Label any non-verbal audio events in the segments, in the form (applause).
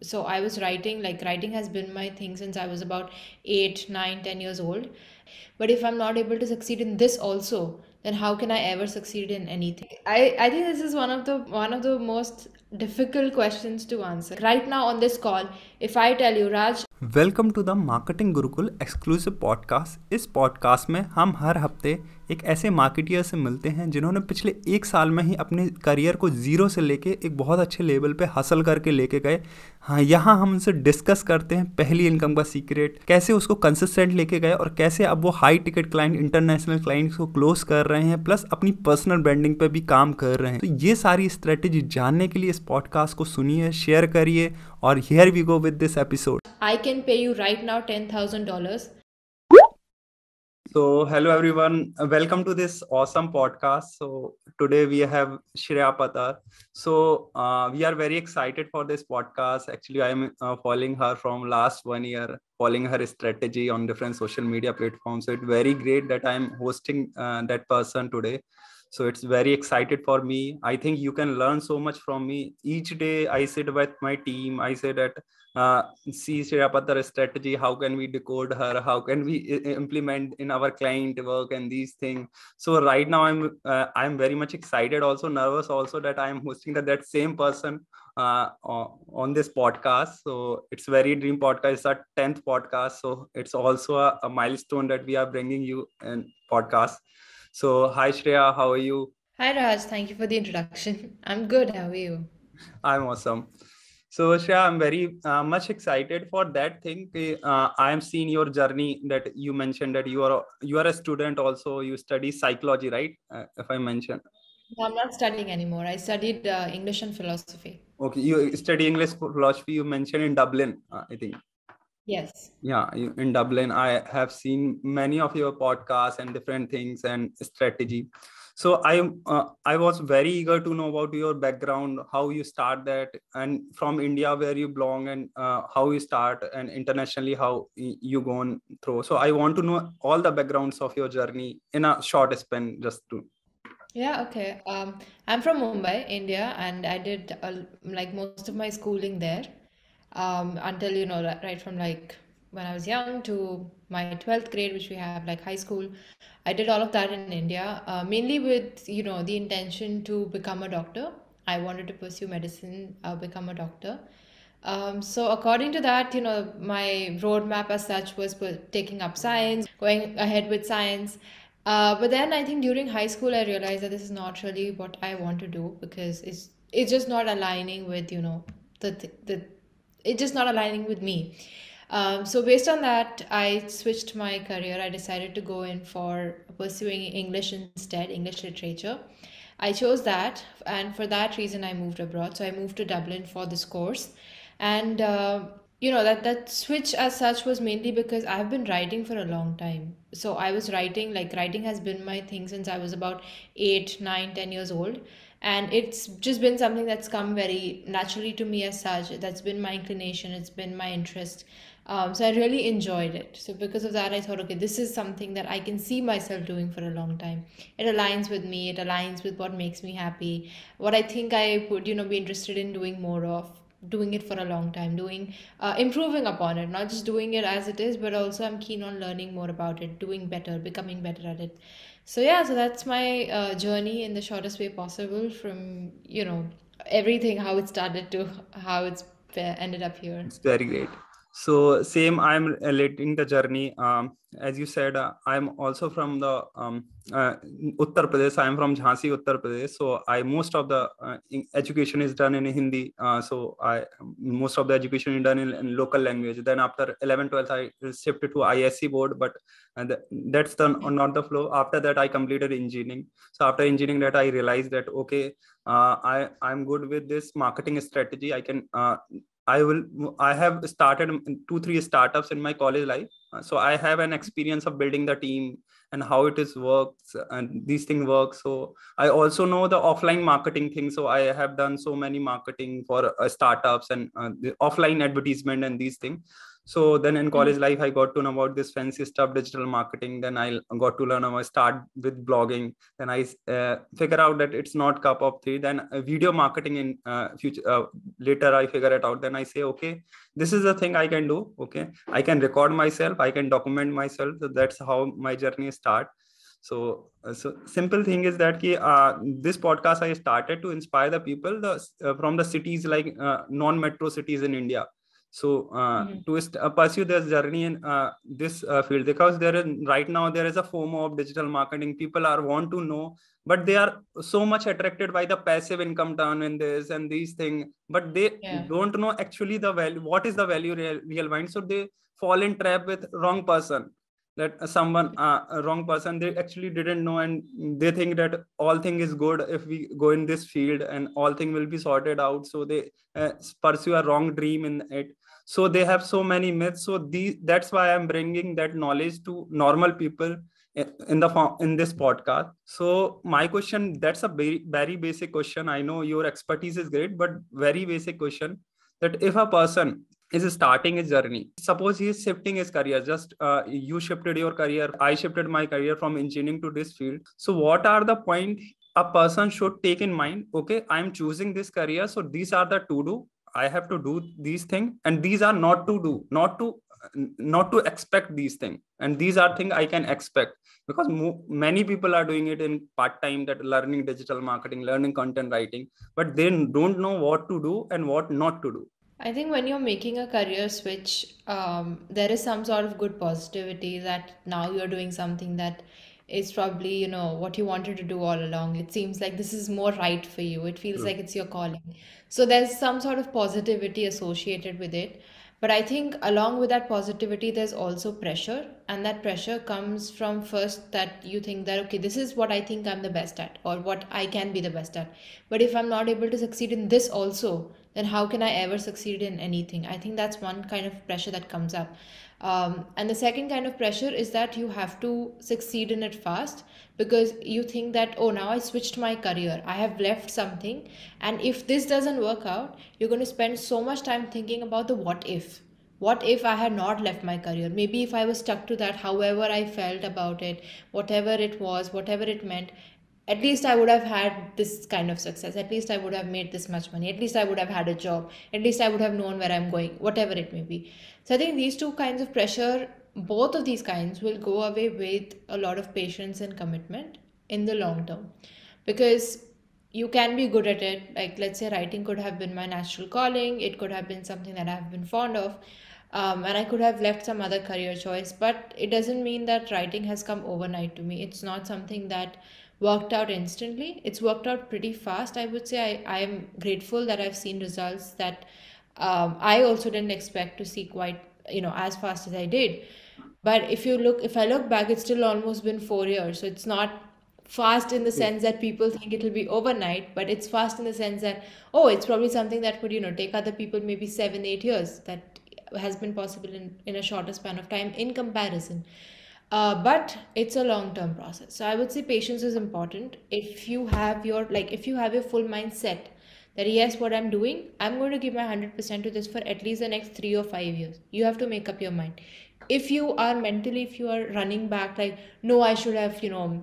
so i was writing like writing has been my thing since i was about 8 9 10 years old but if i'm not able to succeed in this also then how can i ever succeed in anything i i think this is one of the one of the most difficult questions to answer right now on this call if i tell you raj welcome to the marketing Gurukul exclusive podcast इस podcast में हम हर हफ्ते एक ऐसे marketeer से मिलते हैं जिन्होंने पिछले एक साल में ही अपने करियर को ज़ीरो से लेके एक बहुत अच्छे लेवल पे हासिल करके लेके गए। हाँ यहाँ हम उनसे डिस्कस करते हैं पहली इनकम का सीक्रेट कैसे उसको कंसिस्टेंट लेके गए और कैसे अब वो high ticket client international clients को क्लोज कर रहे हैं प्लस अपनी पर्सनल ब्रांडिंग पे भी काम कर रहे हैं। तो ये सारी स्ट्रेटेजी जानने के लिए इस पॉडकास्ट को सुनिए शेयर करिए और here we go with this episode I can pay you right now $10,000. So, hello everyone. Welcome to this awesome podcast. So, today we have Shreya Pattar. So, uh, we are very excited for this podcast. Actually, I am uh, following her from last one year, following her strategy on different social media platforms. So, it's very great that I am hosting uh, that person today. So, it's very excited for me. I think you can learn so much from me. Each day, I sit with my team. I say that uh, see Shreya Pattar strategy. How can we decode her? How can we implement in our client work and these things? So right now I'm uh, I'm very much excited, also nervous, also that I'm hosting that that same person uh, on this podcast. So it's very dream podcast. It's our tenth podcast, so it's also a, a milestone that we are bringing you in podcast. So hi Shreya, how are you? Hi Raj, thank you for the introduction. (laughs) I'm good. How are you? I'm awesome. So Shreya, I'm very uh, much excited for that thing. Uh, I am seeing your journey that you mentioned that you are you are a student also. You study psychology, right? Uh, if I mention. No, I'm not studying anymore. I studied uh, English and philosophy. Okay, you study English philosophy. You mentioned in Dublin, uh, I think. Yes. Yeah, in Dublin, I have seen many of your podcasts and different things and strategy. So i uh, i was very eager to know about your background how you start that and from india where you belong and uh, how you start and internationally how you go on through. So i want to know all the backgrounds of your journey in a short span just to yeah okay. Um, i'm from mumbai india and i did uh, like most of my schooling there um, until you know right from like when I was young to my 12th grade, which we have like high school. I did all of that in India, uh, mainly with, you know, the intention to become a doctor. I wanted to pursue medicine, uh, become a doctor. Um, so according to that, you know, my roadmap as such was taking up science, going ahead with science. Uh, but then I think during high school, I realized that this is not really what I want to do because it's it's just not aligning with you know the the it's just not aligning with me. Um, so based on that, I switched my career. I decided to go in for pursuing English instead, English literature. I chose that, and for that reason, I moved abroad. So I moved to Dublin for this course, and uh, you know that that switch as such was mainly because I've been writing for a long time. So I was writing like writing has been my thing since I was about eight, nine, ten years old and it's just been something that's come very naturally to me as such that's been my inclination it's been my interest um, so I really enjoyed it. So because of that, I thought, okay, this is something that I can see myself doing for a long time. It aligns with me. It aligns with what makes me happy. What I think I would, you know, be interested in doing more of doing it for a long time doing uh, improving upon it not just doing it as it is but also i'm keen on learning more about it doing better becoming better at it so yeah so that's my uh, journey in the shortest way possible from you know everything how it started to how it's ended up here. It's very great so same i'm relating the journey. Um, as you said uh, i'm also from the um, uh, uttar pradesh. I'm from jhansi uttar pradesh. So i most of the uh, education is done in hindi. Uh, so i most of the education is done in, in, local language. Then after 11 12 i shifted to isc board but uh, the, that's the not the flow. After that i completed engineering. So after engineering that i realized that okay uh, i i'm good with this marketing strategy. I can I will I have started two three startups in my college life, so I have an experience of building the team and how it is works and these things work. So I also know the offline marketing thing. So I have done so many marketing for uh, startups and uh, the offline advertisement and these things. So then in college mm-hmm. life i got to know about this fancy stuff digital marketing. Then i got to learn about start with blogging. Then i uh, figure out that it's not cup of tea. Then uh, video marketing in uh, future uh, later i figure it out. Then i say okay this is the thing i can do. Okay i can record myself. I can document myself. So that's how my journey start. So uh, so simple thing is that ki, uh, this podcast i started to inspire the people the, uh, from the cities like uh, non metro cities in india so uh, mm-hmm. to uh, pursue this journey in uh, this uh, field. Because there is right now there is a fomo of digital marketing. People are want to know but they are so much attracted by the passive income turn in this and these things but they yeah. don't know actually the value what is the value real, real mind. So they fall in trap with wrong person. That someone uh, a wrong person they actually didn't know and they think that all thing is good if we go in this field and all thing will be sorted out. So they uh, pursue a wrong dream in it so they have so many myths so these that's why i'm bringing that knowledge to normal people in the in this podcast so my question that's a very very basic question i know your expertise is great but very basic question that if a person is starting his journey. Suppose he is shifting his career. Just uh, you shifted your career. I shifted my career from engineering to this field. So what are the point a person should take in mind? Okay, I'm choosing this career. So these are the to do. I have to do these things, and these are not to do, not to not to expect these things and these are things i can expect because mo- many people are doing it in part time that learning digital marketing learning content writing but they don't know what to do and what not to do. I think when you're making a career switch, um, there is some sort of good positivity that now you're doing something that is probably, you know, what you wanted to do all along. It seems like this is more right for you. It feels like it's your calling. So there's some sort of positivity associated with it. But I think along with that positivity, there's also pressure. And that pressure comes from first that you think that, okay, this is what I think I'm the best at or what I can be the best at. But if I'm not able to succeed in this also, then how can I ever succeed in anything? I think that's one kind of pressure that comes up. Um, and the second kind of pressure is that you have to succeed in it fast because you think that, oh, now I switched my career, I have left something. And if this doesn't work out, you're going to spend so much time thinking about the what if. What if I had not left my career? Maybe if I was stuck to that, however I felt about it, whatever it was, whatever it meant, at least I would have had this kind of success. At least I would have made this much money. At least I would have had a job. At least I would have known where I'm going, whatever it may be. So I think these two kinds of pressure, both of these kinds, will go away with a lot of patience and commitment in the long term. Because you can be good at it. Like, let's say writing could have been my natural calling, it could have been something that I've been fond of. Um, and I could have left some other career choice, but it doesn't mean that writing has come overnight to me. It's not something that worked out instantly. It's worked out pretty fast. I would say I, I am grateful that I've seen results that um, I also didn't expect to see quite, you know, as fast as I did. But if you look, if I look back, it's still almost been four years. So it's not fast in the sense that people think it'll be overnight, but it's fast in the sense that, oh, it's probably something that would, you know, take other people maybe seven, eight years. That has been possible in, in a shorter span of time in comparison. Uh, but it's a long term process. So i would say patience is important. If you have your like if you have your full mindset that yes what i'm doing i'm going to give my 100% to this for at least the next 3 or 5 years. You have to make up your mind. If you are mentally if you are running back like no i should have you know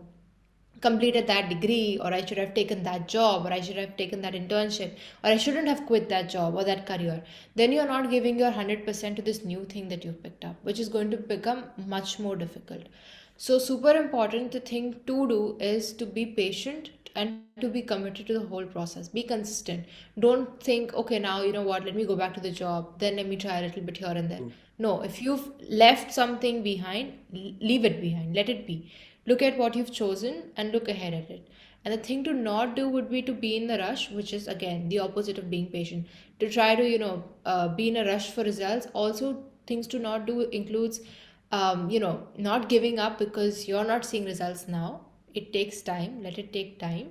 completed that degree or I should have taken that job or I should have taken that internship or I shouldn't have quit that job or that career, then you're not giving your 100% to this new thing that you've picked up, which is going to become much more difficult. So, super important the thing to do is to be patient and to be committed to the whole process. Be consistent. Don't think, okay, now you know what, let me go back to the job, then let me try a little bit here and there. Mm. No, if you've left something behind, leave it behind, let it be look at what you've chosen and look ahead at it. And the thing to not do would be to be in the rush which is again the opposite of being patient. To try to you know uh, be in a rush for results. Also things to not do includes um, you know not giving up because you're not seeing results now. It takes time. Let it take time.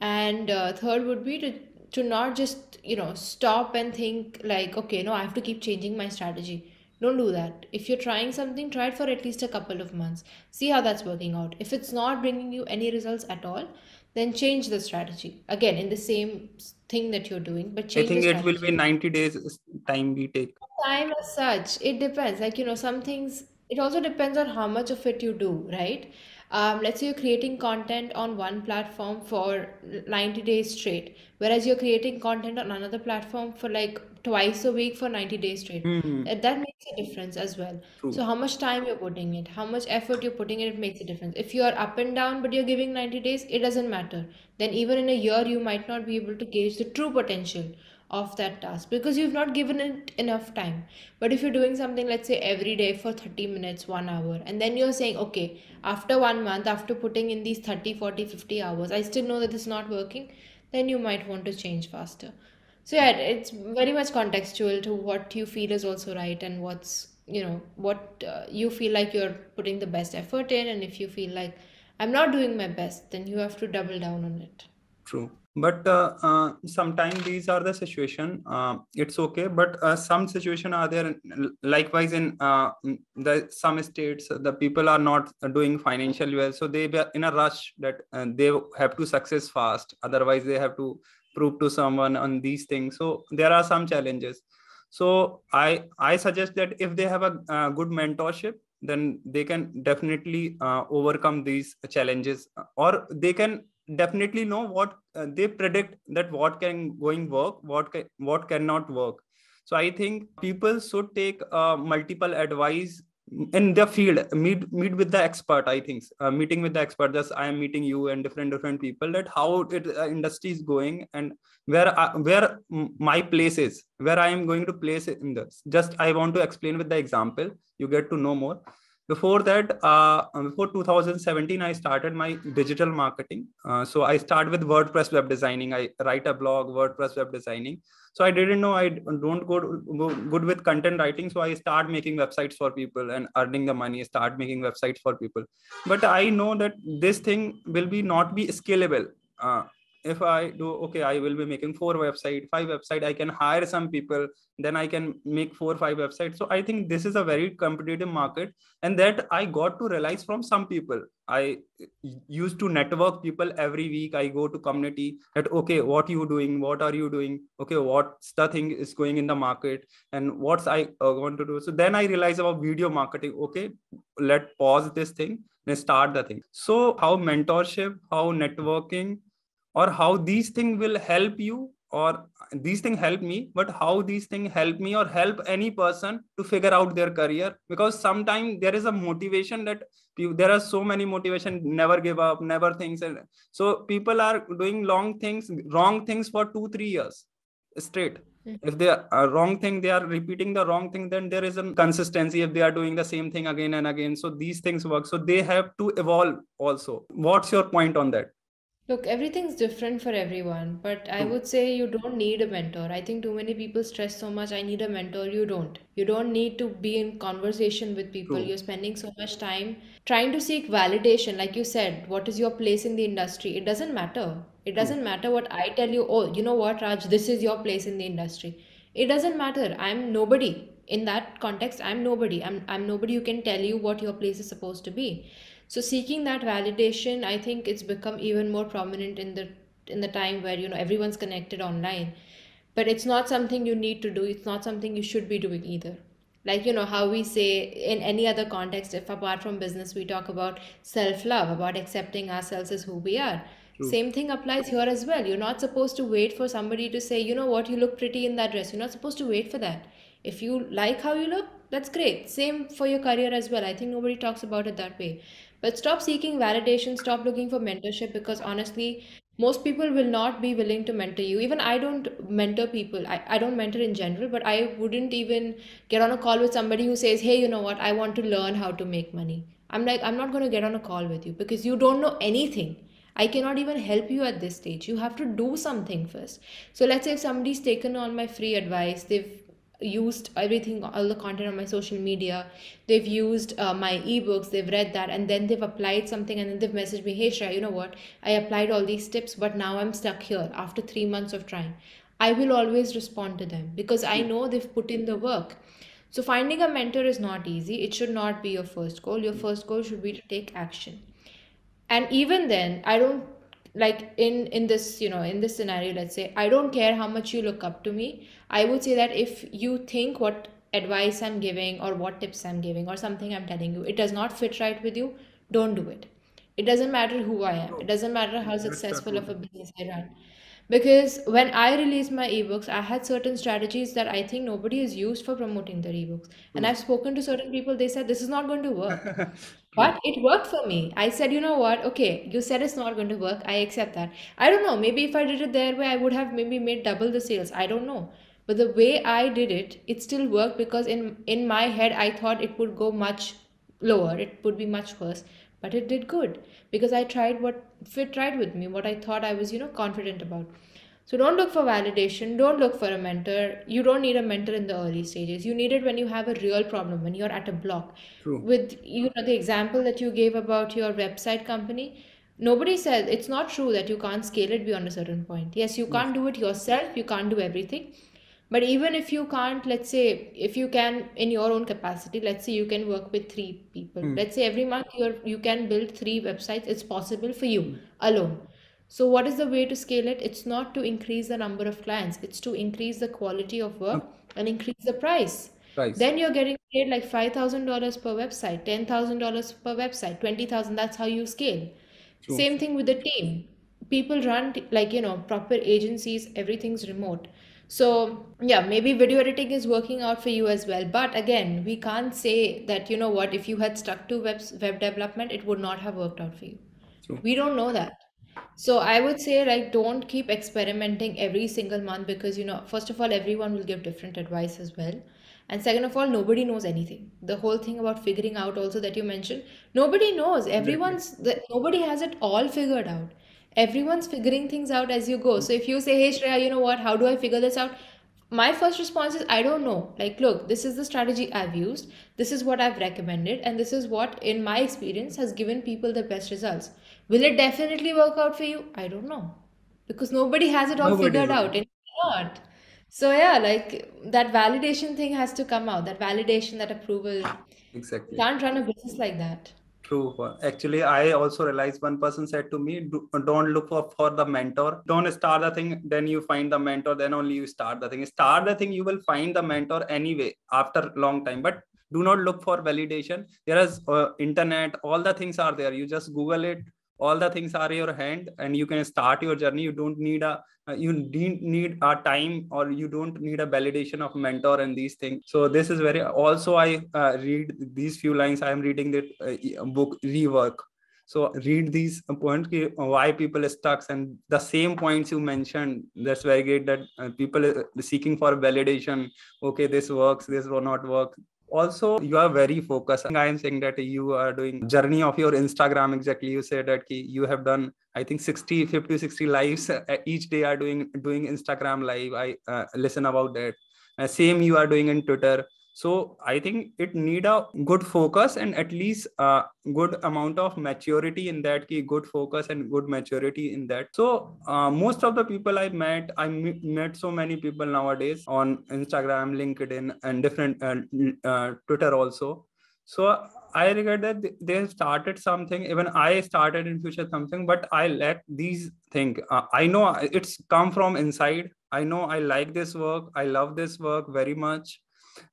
And uh, third would be to to not just you know stop and think like okay no i have to keep changing my strategy don't do that. If you're trying something, try it for at least a couple of months. See how that's working out. If it's not bringing you any results at all, then change the strategy. Again, in the same thing that you're doing, but change I think it will be 90 days time we take. time as such. It depends. Like, you know, some things, it also depends on how much of it you do, right? Um, let's say you're creating content on one platform for 90 days straight, whereas you're creating content on another platform for like twice a week for 90 days straight. Hmm. That, that makes a difference as well. So, True. how much time you're putting it, how much effort you're putting in, it makes a difference. If you're up and down, but you're giving 90 days, it doesn't matter. Then, even in a year, you might not be able to gauge the true potential of that task because you've not given it enough time. But if you're doing something, let's say every day for 30 minutes, one hour, and then you're saying, okay, after one month, after putting in these 30, 40, 50 hours, I still know that this is not working, then you might want to change faster. So, yeah, it's very much contextual to what you feel is also right and what's, you know, what uh, you feel like you're putting the best effort in. And if you feel like I'm not doing my best, then you have to double down on it. True. But uh, uh, sometimes these are the situation. Uh, it's okay, but uh, some situation are there. Likewise, in uh, the some states, the people are not doing financially well, so they be in a rush that uh, they have to success fast. Otherwise, they have to prove to someone on these things. So there are some challenges. So I I suggest that if they have a, uh good mentorship, then they can definitely uh, overcome these challenges, or they can definitely know what uh, they predict that what can going work what can, what cannot work so i think people should take uh, multiple advice in the field meet meet with the expert i think. Uh, meeting with the expert just i am meeting you and different different people that how it uh, industry is going and where I, where my place is where i am going to place in this. Just i want to explain with the example. You get to know more before that uh, before 2017 i started my digital marketing. Uh, so i start with wordpress web designing. I write a blog wordpress web designing. So i didn't know i don't go, go good with content writing. So i start making websites for people and earning the money start making websites for people. But i know that this thing will be not be scalable. Uh, if i do okay i will be making four website five website i can hire some people then i can make four five websites so i think this is a very competitive market and that i got to realize from some people. I used to network people every week. I go to community that okay what you doing? What are you doing? Okay what's the thing is going in the market and what's i uh, want to do? So then i realize about video marketing. Okay let pause this thing and start the thing. So how mentorship how networking or how these things will help you or these things help me but how these things help me or help any person to figure out their career. Because sometimes there is a motivation that there are so many motivation never give up never things and so people are doing long things wrong things for two three years straight. Hmm. if they are wrong thing they are repeating the wrong thing then there is a consistency if they are doing the same thing again and again. So these things work. So they have to evolve also. What's your point on that Look, everything's different for everyone, but I True. would say you don't need a mentor. I think too many people stress so much, I need a mentor. You don't. You don't need to be in conversation with people. True. You're spending so much time trying to seek validation. Like you said, what is your place in the industry? It doesn't matter. It True. doesn't matter what I tell you. Oh, you know what, Raj, this is your place in the industry. It doesn't matter. I'm nobody. In that context, I'm nobody. I'm, I'm nobody who can tell you what your place is supposed to be. So seeking that validation, I think it's become even more prominent in the in the time where you know everyone's connected online. But it's not something you need to do. It's not something you should be doing either. Like you know how we say in any other context, if apart from business we talk about self-love, about accepting ourselves as who we are. True. Same thing applies here as well. You're not supposed to wait for somebody to say, you know what, you look pretty in that dress. You're not supposed to wait for that. If you like how you look, that's great. Same for your career as well. I think nobody talks about it that way. But stop seeking validation, stop looking for mentorship because honestly, most people will not be willing to mentor you. Even I don't mentor people. I, I don't mentor in general, but I wouldn't even get on a call with somebody who says, hey, you know what, I want to learn how to make money. I'm like, I'm not going to get on a call with you because you don't know anything. I cannot even help you at this stage. You have to do something first. So let's say if somebody's taken on my free advice, they've used everything all the content on my social media. They've used uh, my ebooks they've read that and then they've applied something and then they've messaged me hey Shreya, you know what? I applied all these tips but now i'm stuck here after three months of trying. I will always respond to them because i know they've put in the work. So finding a mentor is not easy. It should not be your first goal. Your first goal should be to take action. And even then i don't like in in this you know in this scenario let's say i don't care how much you look up to me i would say that if you think what advice I'm giving or what tips I'm giving or something I'm telling you, it does not fit right with you, don't do it. It doesn't matter who I am. It doesn't matter how successful of a business I run. Because when I released my ebooks, I had certain strategies that I think nobody has used for promoting their ebooks. And I've spoken to certain people, they said this is not going to work. (laughs) But it worked for me. I said, you know what? Okay, you said it's not going to work. I accept that. I don't know. Maybe if I did it their way, I would have maybe made double the sales. I don't know. But the way I did it, it still worked because in in my head I thought it would go much lower. It would be much worse. But it did good because I tried what fit right with me, what I thought I was, you know, confident about. So don't look for validation. Don't look for a mentor. You don't need a mentor in the early stages. You need it when you have a real problem, when you're at a block. True. With you know the example that you gave about your website company, nobody said it's not true that you can't scale it beyond a certain point. Yes, you can't do it yourself. You can't do everything. But even if you can't, let's say if you can in your own capacity, let's say you can work with three people. Hmm. Let's say every month you're you can build three websites. It's possible for you Hmm. alone. So, what is the way to scale it? It's not to increase the number of clients, it's to increase the quality of work and increase the price. Price. Then you're getting paid like $5,000 per website, $10,000 per website, 20,000. That's how you scale. True. Same thing with the team. People run like, you know, proper agencies, everything's remote. So, yeah, maybe video editing is working out for you as well. But again, we can't say that, you know what, if you had stuck to web, web development, it would not have worked out for you. True. We don't know that. So I would say like don't keep experimenting every single month because you know first of all everyone will give different advice as well. And second of all nobody knows anything. The whole thing about figuring out also that you mentioned, nobody knows. Exactly. Everyone's the, nobody has it all figured out. Everyone's figuring things out as you go. So if you say, "Hey Shreya, you know what? How do I figure this out?" My first response is, I don't know. Like, look, this is the strategy I've used. This is what I've recommended. And this is what, in my experience, has given people the best results. Will it definitely work out for you? I don't know. Because nobody has it all Nobody figured out and. So, yeah, like that validation thing has to come out. That validation, that approval. You Exactly. can't run a business like that. True. Actually, I also realized one person said to me, "Do, don't look for, for the mentor. Don't start the thing, then you find the mentor, then only you start the thing. Start the thing, you will find the mentor anyway after long time. But do not look for validation. There is uh, internet, all the things are there. You just Google it. All the things are in your hand, and you can start your journey. You don't need a uh, you need need a time or you don't need a validation of mentor and these things. So this is very also i uh, read these few lines. I am reading the uh, book rework. So read these points why people stuck and the same points you mentioned that's very great that uh, people seeking for validation. Okay this works this will not work also you are very focused. I am saying that you are doing journey of your instagram exactly you said that you have done i think 60 50 60 lives each day are doing doing instagram live. I uh, listen about that. Uh, same you are doing in twitter so i think it need a good focus and at least a good amount of maturity in that key good focus and good maturity in that. So uh, most of the people i met i met so many people nowadays on instagram linkedin and different uh, uh, twitter also. So i regret that they started something. Even i started in future something but i lack these things uh, i know it's come from inside. I know i like this work. I love this work very much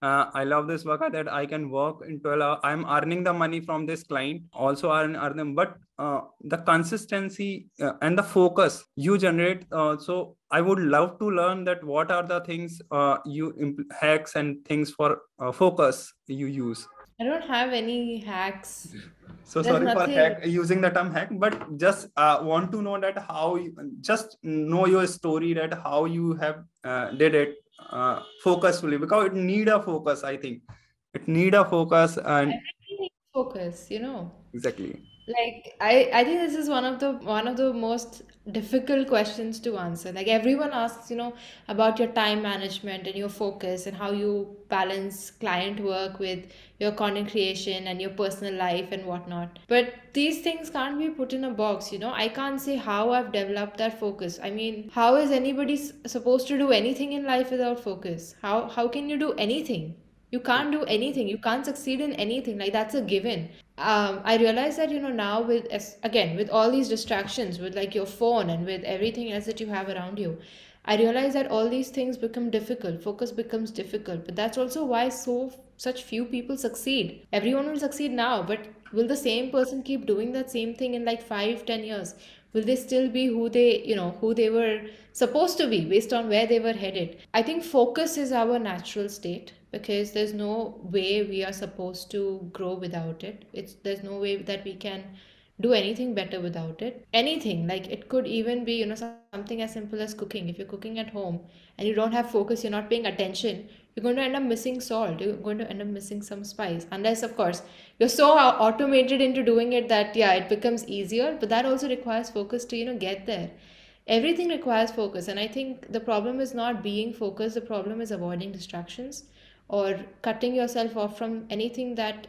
uh, I love this work that I can work in 12 hours. I'm earning the money from this client, also earn, earn them, but uh, the consistency uh, and the focus you generate. Uh, so I would love to learn that what are the things uh, you imp- hacks and things for uh, focus you use. I don't have any hacks. (laughs) So There's sorry for hack using the term hack, but just uh, want to know that how you just know your story that how you have uh, did it uh, focusfully because it need a focus i think it need a focus and focus, you know. exactly Like I, I think this is one of the one of the most difficult questions to answer. Like everyone asks, you know, about your time management and your focus and how you balance client work with your content creation and your personal life and whatnot. But these things can't be put in a box, you know. I can't say how I've developed that focus. I mean, how is anybody supposed to do anything in life without focus? How how can you do anything? You can't do anything. You can't succeed in anything. Like that's a given. Um, I realize that, you know, now with again with all these distractions, with like your phone and with everything else that you have around you, I realize that all these things become difficult. Focus becomes difficult. But that's also why so such few people succeed. Everyone will succeed now, but will the same person keep doing that same thing in like five, ten years? Will they still be who they, you know, who they were supposed to be based on where they were headed? I think focus is our natural state because there's no way we are supposed to grow without it. It's there's no way that we can do anything better without it anything like it could even be you know something as simple as cooking if you're cooking at home and you don't have focus you're not paying attention you're going to end up missing salt. You're going to end up missing some spice. Unless of course you're so automated into doing it that yeah it becomes easier. But that also requires focus to you know get there. Everything requires focus. And i think the problem is not being focused. The problem is avoiding distractions or cutting yourself off from anything that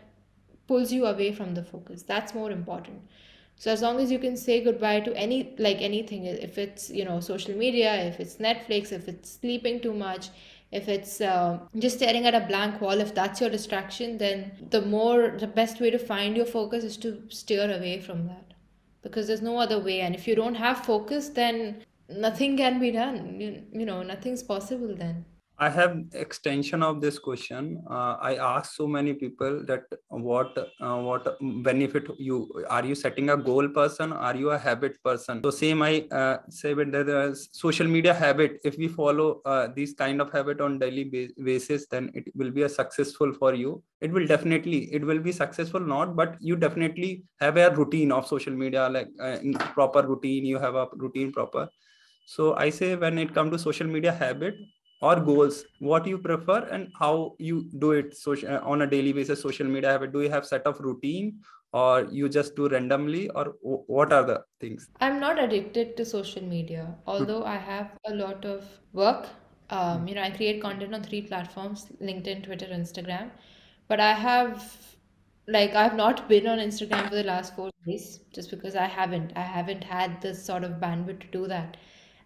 pulls you away from the focus. That's more important. So as long as you can say goodbye to any like anything if it's you know social media if it's netflix if it's sleeping too much if it's uh, just staring at a blank wall if that's your distraction then the more the best way to find your focus is to steer away from that. Because there's no other way and if you don't have focus then nothing can be done. You, you know nothing's possible then I have extension of this question. Uh, I ask so many people that what uh, what benefit you are you setting a goal person? Are you a habit person? So same I uh, say with the social media habit. If we follow uh, this kind of habit on daily basis, then it will be a successful for you. It will definitely it will be successful not, but you definitely have a routine of social media like uh, proper routine. You have a routine proper. So I say when it come to social media habit, or goals what you prefer and how you do it social uh, on a daily basis social media habit. Do you have set of routine or you just do randomly or what are the things? I'm not addicted to social media although i have a lot of work. Um, you know i create content on three platforms linkedin twitter instagram. But i have like i've not been on instagram for the last four days just because i haven't. I haven't had this sort of bandwidth to do that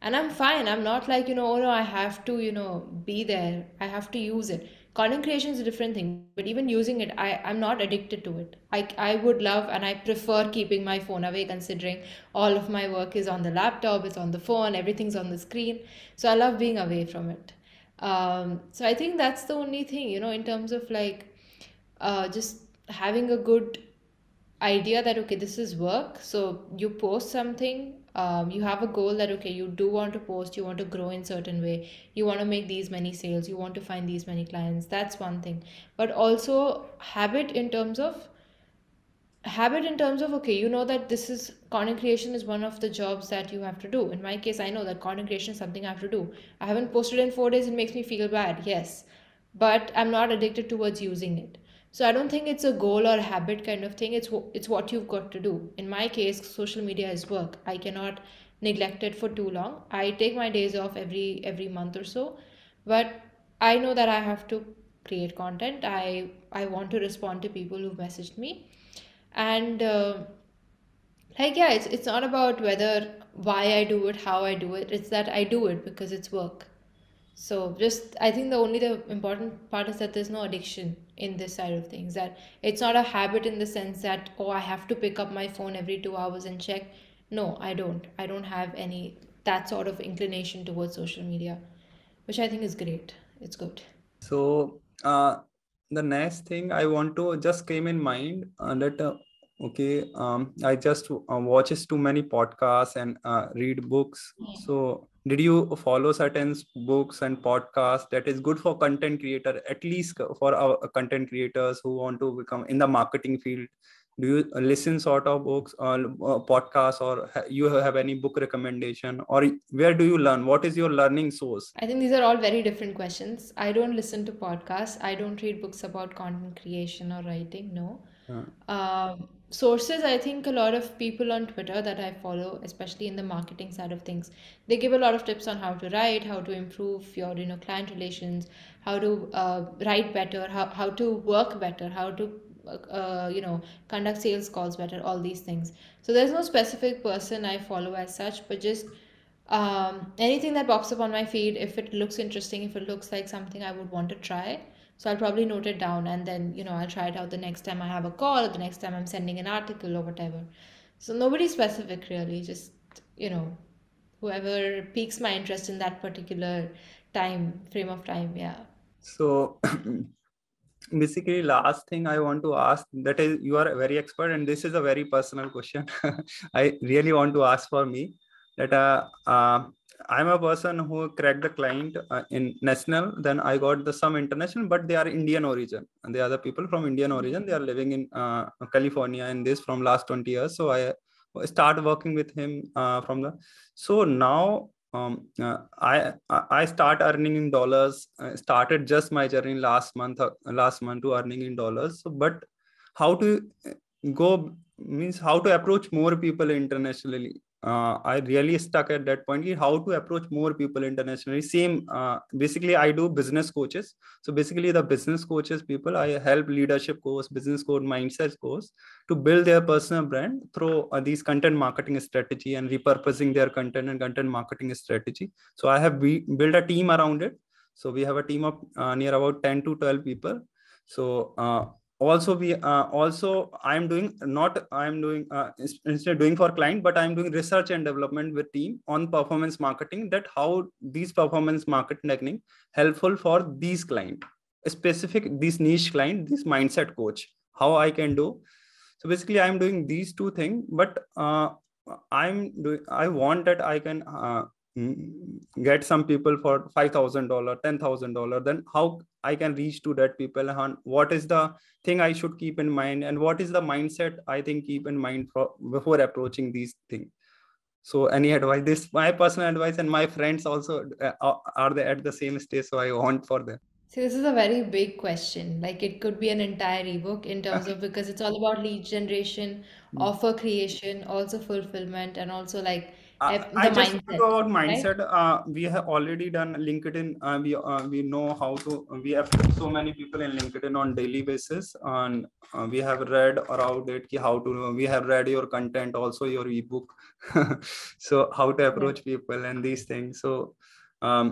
and i'm fine. I'm not like you know oh no i have to you know be there. I have to use it. Content creation is a different thing but even using it i i'm not addicted to it. I i would love and i prefer keeping my phone away considering all of my work is on the laptop it's on the phone everything's on the screen. So i love being away from it. Um, so i think that's the only thing you know in terms of like uh, just having a good idea that okay this is work. So you post something um, you have a goal that okay you do want to post you want to grow in certain way you want to make these many sales you want to find these many clients that's one thing. But also habit in terms of habit in terms of okay you know that this is content creation is one of the jobs that you have to do. In my case i know that content creation is something i have to do. I haven't posted in four days it makes me feel bad yes. But i'm not addicted towards using it so i don't think it's a goal or habit kind of thing. It's it's what you've got to do. In my case social media is work. I cannot neglect it for too long. I take my days off every every month or so. But i know that i have to create content. I i want to respond to people who've messaged me. And uh, like yeah it's it's not about whether why i do it how i do it. It's that i do it because it's work so just I think the only the important part is that there's no addiction in this side of things. That it's not a habit in the sense that oh I have to pick up my phone every two hours and check. No, I don't. I don't have any that sort of inclination towards social media, which I think is great. It's good. So uh, the next thing I want to just came in mind uh, that uh, okay um, I just uh, watches too many podcasts and uh, read books. So did you follow certain books and podcasts that is good for content creator at least for our content creators who want to become in the marketing field? Do you listen sort of books or uh, podcasts or you have any book recommendation? Or where do you learn? What is your learning source? I think these are all very different questions. I don't listen to podcasts. I don't read books about content creation or writing no. Uh. um, sources i think a lot of people on twitter that i follow especially in the marketing side of things they give a lot of tips on how to write how to improve your you know client relations how to uh, write better how, how to work better how to uh, you know conduct sales calls better all these things. So there's no specific person i follow as such but just um, anything that pops up on my feed if it looks interesting if it looks like something i would want to try so I'll probably note it down and then, you know, I'll try it out the next time I have a call or the next time I'm sending an article or whatever. So nobody specific really, just, you know, whoever piques my interest in that particular time frame of time. Yeah. So (clears throat) basically last thing i want to ask that is you are a very expert and this is a very personal question (laughs) i really want to ask for me that uh, uh, i'm a person who cracked the client uh, in national then i got the some international but they are indian origin and they are the people from indian origin they are living in uh, california in this from last 20 years so i start working with him uh, from the so now um, uh, I I start earning in dollars. I started just my journey last month uh, last month to earning in dollars. So, but how to go means how to approach more people internationally uh, I really stuck at that point. How to approach more people internationally. Same, uh, basically, I do business coaches. So basically, the business coaches people, I help leadership course, business code, mindset course to build their personal brand through uh, these content marketing strategy and repurposing their content and content marketing strategy. So I have be- built a team around it. So we have a team of uh, near about 10 to 12 people. So uh, also we uh, also i'm doing not i'm doing uh, instead doing for client but i'm doing research and development with team on performance marketing that how these performance marketing technique helpful for these client specific this niche client this mindset coach how i can do. So basically i'm doing these two things but uh, i'm doing i want that i can uh, get some people for $5000 $10000 then how i can reach to that people and what is the thing i should keep in mind and what is the mindset i think keep in mind for before approaching these things so any advice this my personal advice and my friends also uh, are they at the same stage so i want for them See, this is a very big question. Like it could be an entire ebook in terms of because it's all about lead generation, Hmm. offer creation, also fulfillment, and also like I, ep- I just mindset, about right? mindset. Uh, we have already done LinkedIn. Uh, we uh, we know how to. We have so many people in LinkedIn on daily basis, and uh, we have read around it. How to. We have read your content, also your ebook. (laughs) so how to Yeah. approach people and these things. So um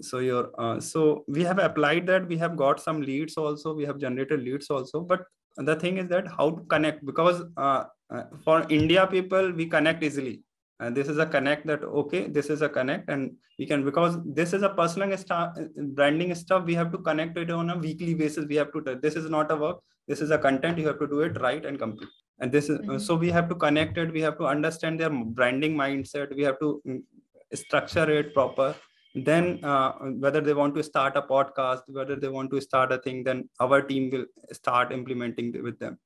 so your uh, so we have applied that. We have got some leads also. We have generated leads also. But the thing is that how to connect because uh, uh, for India people we connect easily and this is a connect that okay this is a connect. And we can because this is a personal stuff branding stuff we have to connect it on a weekly basis. We have to this is not a work. This is a content. You have to do it right and complete. And this is Mhm. so we have to connect it. We have to understand their branding mindset. We have to mm, structure it proper. Then uh, whether they want to start a podcast whether they want to start a thing then our team will start implementing with them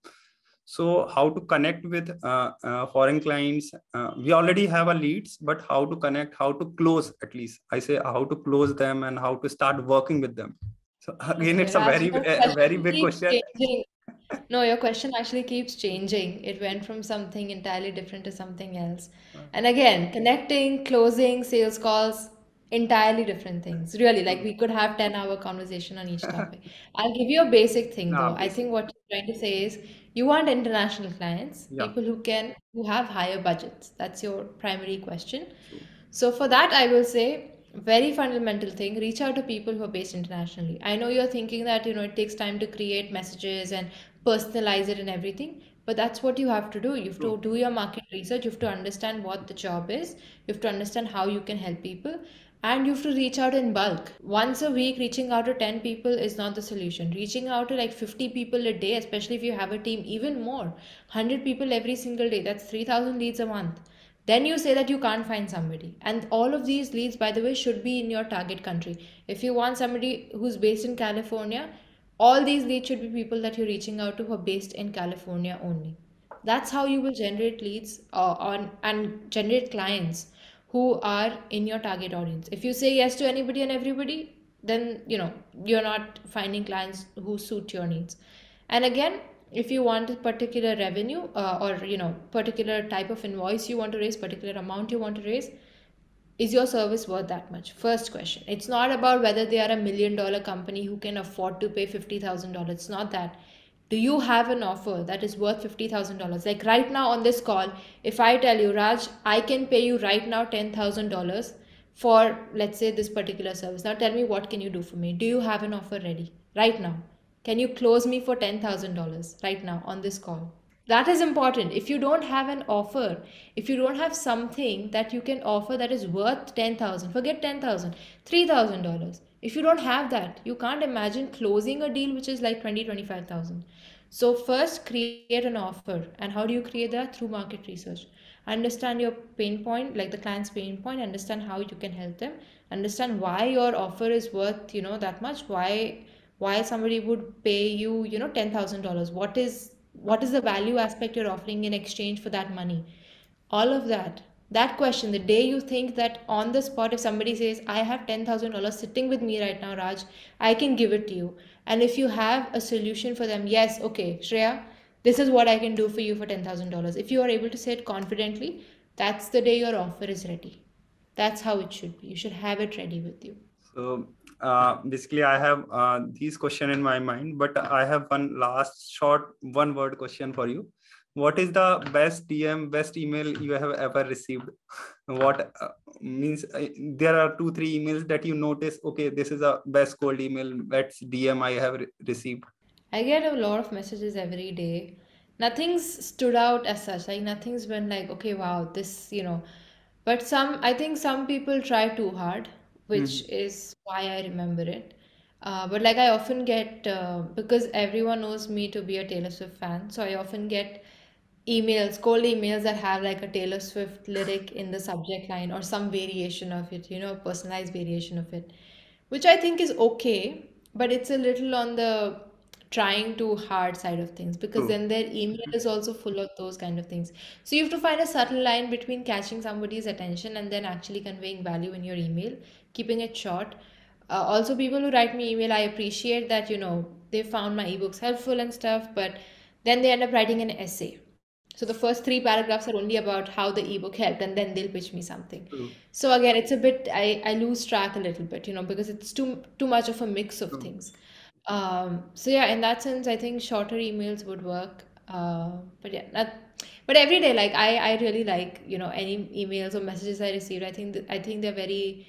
so how to connect with uh, uh, foreign clients uh, we already have a leads but how to connect how to close at least i say how to close them and how to start working with them so (laughs) again it's a very a very big question changing. No, your question actually keeps changing. It went from something entirely different to something else. And again, connecting, closing, sales calls, entirely different things. Really, like we could have 10 hour conversation on each topic. (laughs) I'll give you a basic thing though. I think what you're trying to say is you want international clients, yeah people who can, who have higher budgets. That's your primary question. So for that, I will say very fundamental thing, reach out to people who are based internationally. I know you're thinking that, you know, it takes time to create messages and personalize it and everything, but that's what you have to do. You have to do your market research, you have to understand what the job is, you have to understand how you can help people, and you have to reach out in bulk. Once a week, reaching out to 10 people is not the solution. Reaching out to like 50 people a day, especially if you have a team, even more, 100 people every single day, that's 3,000 leads a month then you say that you can't find somebody. And all of these leads, by the way, should be in your target country. If you want somebody who's based in California, all these leads should be people that you're reaching out to who are based in California only. That's how you will generate leads uh, on and generate clients who are in your target audience. If you say yes to anybody and everybody, then you know you're not finding clients who suit your needs. And again, if you want a particular revenue uh, or you know particular type of invoice you want to raise particular amount you want to raise is your service worth that much first question it's not about whether they are a million dollar company who can afford to pay $50000 it's not that do you have an offer that is worth $50000 like right now on this call if i tell you raj i can pay you right now $10000 for let's say this particular service. Now tell me what can you do for me? Do you have an offer ready? Right now. Can you close me for $10,000 right now on this call? that is important. If you don't have an offer if you don't have something that you can offer that is worth 10000 forget 10000 $3000 if you don't have that you can't imagine closing a deal which is like 20 25000 so first create an offer. And how do you create that? Through market research. Understand your pain point like the client's pain point. Understand how you can help them. Understand why your offer is worth you know that much. Why why somebody would pay you you know $10000 what is what is the value aspect you're offering in exchange for that money? All of that that question the day you think that on the spot if somebody says i have $10000 sitting with me right now raj i can give it to you and if you have a solution for them yes okay shreya this is what I can do for you for $10,000. If you are able to say it confidently, that's the day your offer is ready. That's how it should be. You should have it ready with you. So uh, basically, I have uh, these question in my mind, but I have one last short one word question for you. What is the best DM, best email you have ever received? What uh, means uh, there are two, three emails that you notice, okay, this is a best cold email, best DM I have re- received I get a lot of messages every day. Nothing's stood out as such. Like nothing's been like, okay, wow, this, you know. But some, I think some people try too hard, which Mhm. is why I remember it. Uh, but like I often get, uh, because everyone knows me to be a Taylor Swift fan, so I often get emails, cold emails that have like a Taylor Swift lyric in the subject line or some variation of it, you know, a personalized variation of it, which I think is okay, but it's a little on the trying too hard side of things because True. then their email is also full of those kind of things. So you have to find a subtle line between catching somebody's attention and then actually conveying value in your email, keeping it short. Uh, also, people who write me email, I appreciate that, you know, they found my ebooks helpful and stuff, but then they end up writing an essay. So the first three paragraphs are only about how the ebook helped, and then they'll pitch me something. So again, it's a bit I, I lose track a little bit, you know, because it's too too much of a mix of things. Um, so yeah, in that sense, I think shorter emails would work. Uh, but yeah, not, but every day, like I, I really like, you know, any emails or messages I received. I think th I think they're very,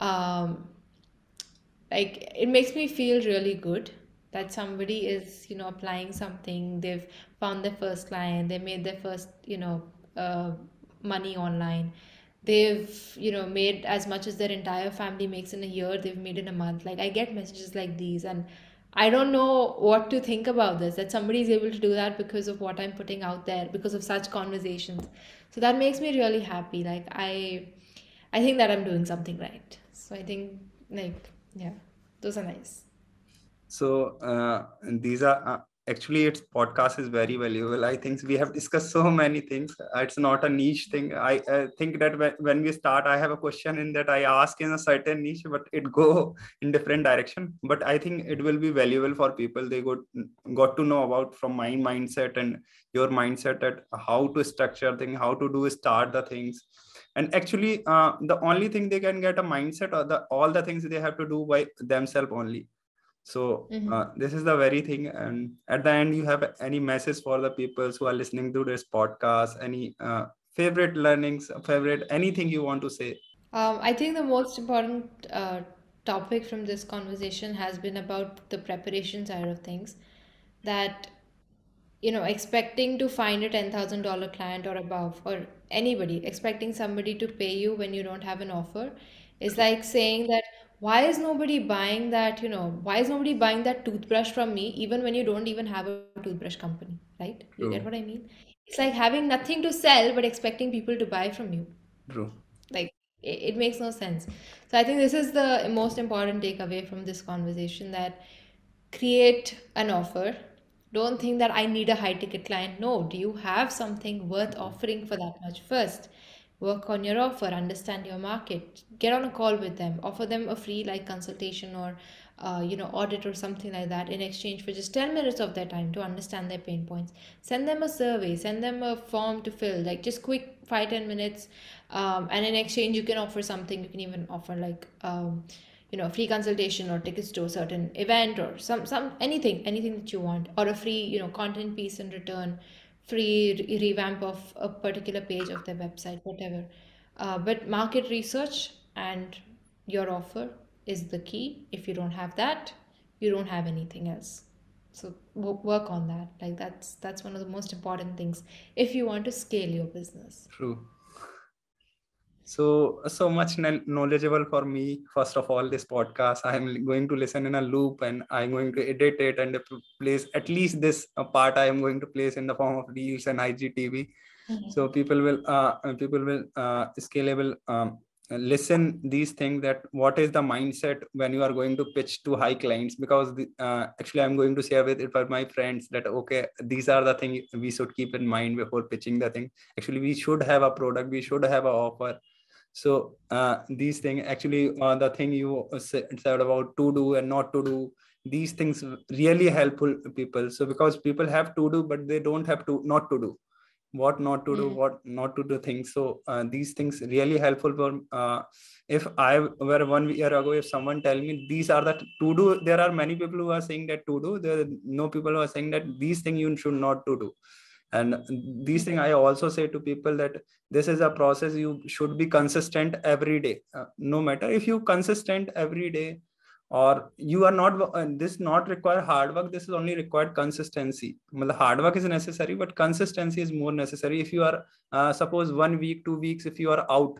um, like it makes me feel really good that somebody is, you know, applying something. They've found their first client. They made their first, you know, uh, money online. They've, you know, made as much as their entire family makes in a year, they've made in a month. Like I get messages like these, and I don't know what to think about this, that somebody is able to do that because of what I'm putting out there, because of such conversations. So that makes me really happy. Like I I think that I'm doing something right. So I think like yeah, those are nice. So uh, these are uh, actually its podcast is very valuable. I think we have discussed so many things. Uh, It's not a niche thing. I uh, think that when, when we start, I have a question in that I ask in a certain niche, but it go in different direction. But I think it will be valuable for people. They got got to know about from my mindset and your mindset at how to structure thing, how to do start the things and actually uh, the only thing they can get a mindset or the all the things they have to do by themselves only so hmm uh, this is the very thing and at the end you have any message for the people who are listening to this podcast any uh, favorite learnings favorite anything you want to say? Um, I think the most important uh, topic from this conversation has been about the preparation side of things. That you know, expecting to find a $10,000 client or above, or anybody, expecting somebody to pay you when you don't have an offer is like saying that why is nobody buying that, you know, why is nobody buying that toothbrush from me even when you don't even have a toothbrush company, right? You get true what I mean? It's like having nothing to sell but expecting people to buy from you. true Like it, it makes no sense. So I think this is the most important takeaway from this conversation that create an offer. Don't think that I need a high ticket client. No, do you have something worth offering for that much first? Work on your offer, understand your market, get on a call with them, offer them a free like consultation or uh, you know audit or something like that in exchange for just 10 minutes of their time to understand their pain points. Send them a survey, send them a form to fill, like just quick five ten minutes, um, and in exchange you can offer something. You can even offer like um, you know a free consultation or tickets to a certain event or some some anything anything that you want or a free you know content piece in return free re- revamp of a particular page of their website whatever. Uh, but market research and your offer is the key. If you don't have that you don't have anything else. So work on that. Like that's that's one of the most important things if you want to scale your business. True so so much knowledgeable for me first of all this podcast. I'm going to listen in a loop and i'm going to edit it and place at least this part i am going to place in the form of reels and igtv mm-hmm. so people will uh, people will uh, scalable um, listen these things that what is the mindset when you are going to pitch to high clients? Because the, uh, actually i'm going to share with it for my friends that okay these are the things we should keep in mind before pitching the thing. Actually we should have a product we should have an offer so uh, these things actually uh, the thing you said about to do and not to do these things really helpful people. So because people have to do but they don't have to not to do. What not to do mm. what not to do things. So uh, these things really helpful for uh, if i were one year ago if someone tell me these are the to do there are many people who are saying that to do there are no people who are saying that these things you should not to do and these things i also say to people that this is a process you should be consistent every day. Uh, no matter if you consistent every day or you are not uh, this not require hard work this is only required consistency. well, hard work is necessary but consistency is more necessary if you are uh, suppose one week two weeks if you are out.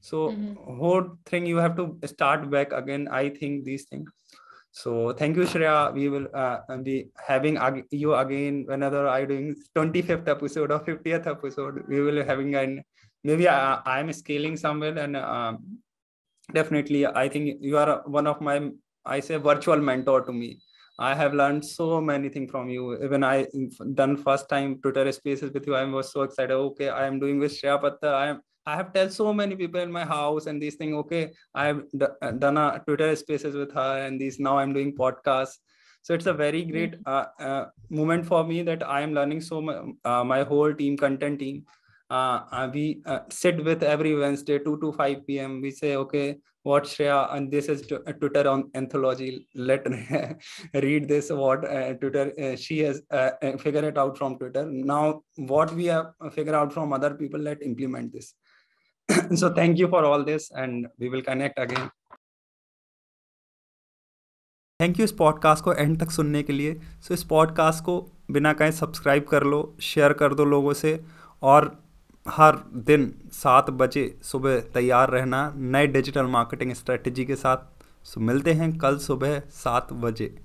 So mm-hmm. whole thing you have to start back again i think these things so thank you shreya. We will uh, be having ag- you again whenever i doing 25th episode or 50th episode we will having an maybe I, i'm scaling somewhere and um, definitely i think you are one of my i say virtual mentor to me. I have learned so many things from you. Even i done first time twitter spaces with you i was so excited. Okay i am doing with Shreya Pattar. I am i have tell so many people in my house and these things okay i have d- done a twitter spaces with her and these now i'm doing podcasts so it's a very great uh, uh, moment for me that i am learning so much uh, my whole team content team uh, uh, we uh, sit with every Wednesday, 2 to 5 p.m. We say, okay, what Shreya, and this is uh, Twitter on anthology. Let (laughs) read this, what uh, Twitter, uh, she has figured it out from Twitter. Now, what we have figured out from other people, let implement this. (clears throat) so thank you for all this, and we will connect again. Thank you इस podcast को end तक सुनने के लिए। सो so, इस podcast को बिना कहीं सब्सक्राइब कर लो शेयर कर दो लोगों से और हर दिन सात बजे सुबह तैयार रहना नए डिजिटल मार्केटिंग स्ट्रेटजी के साथ। सो मिलते हैं कल सुबह सात बजे।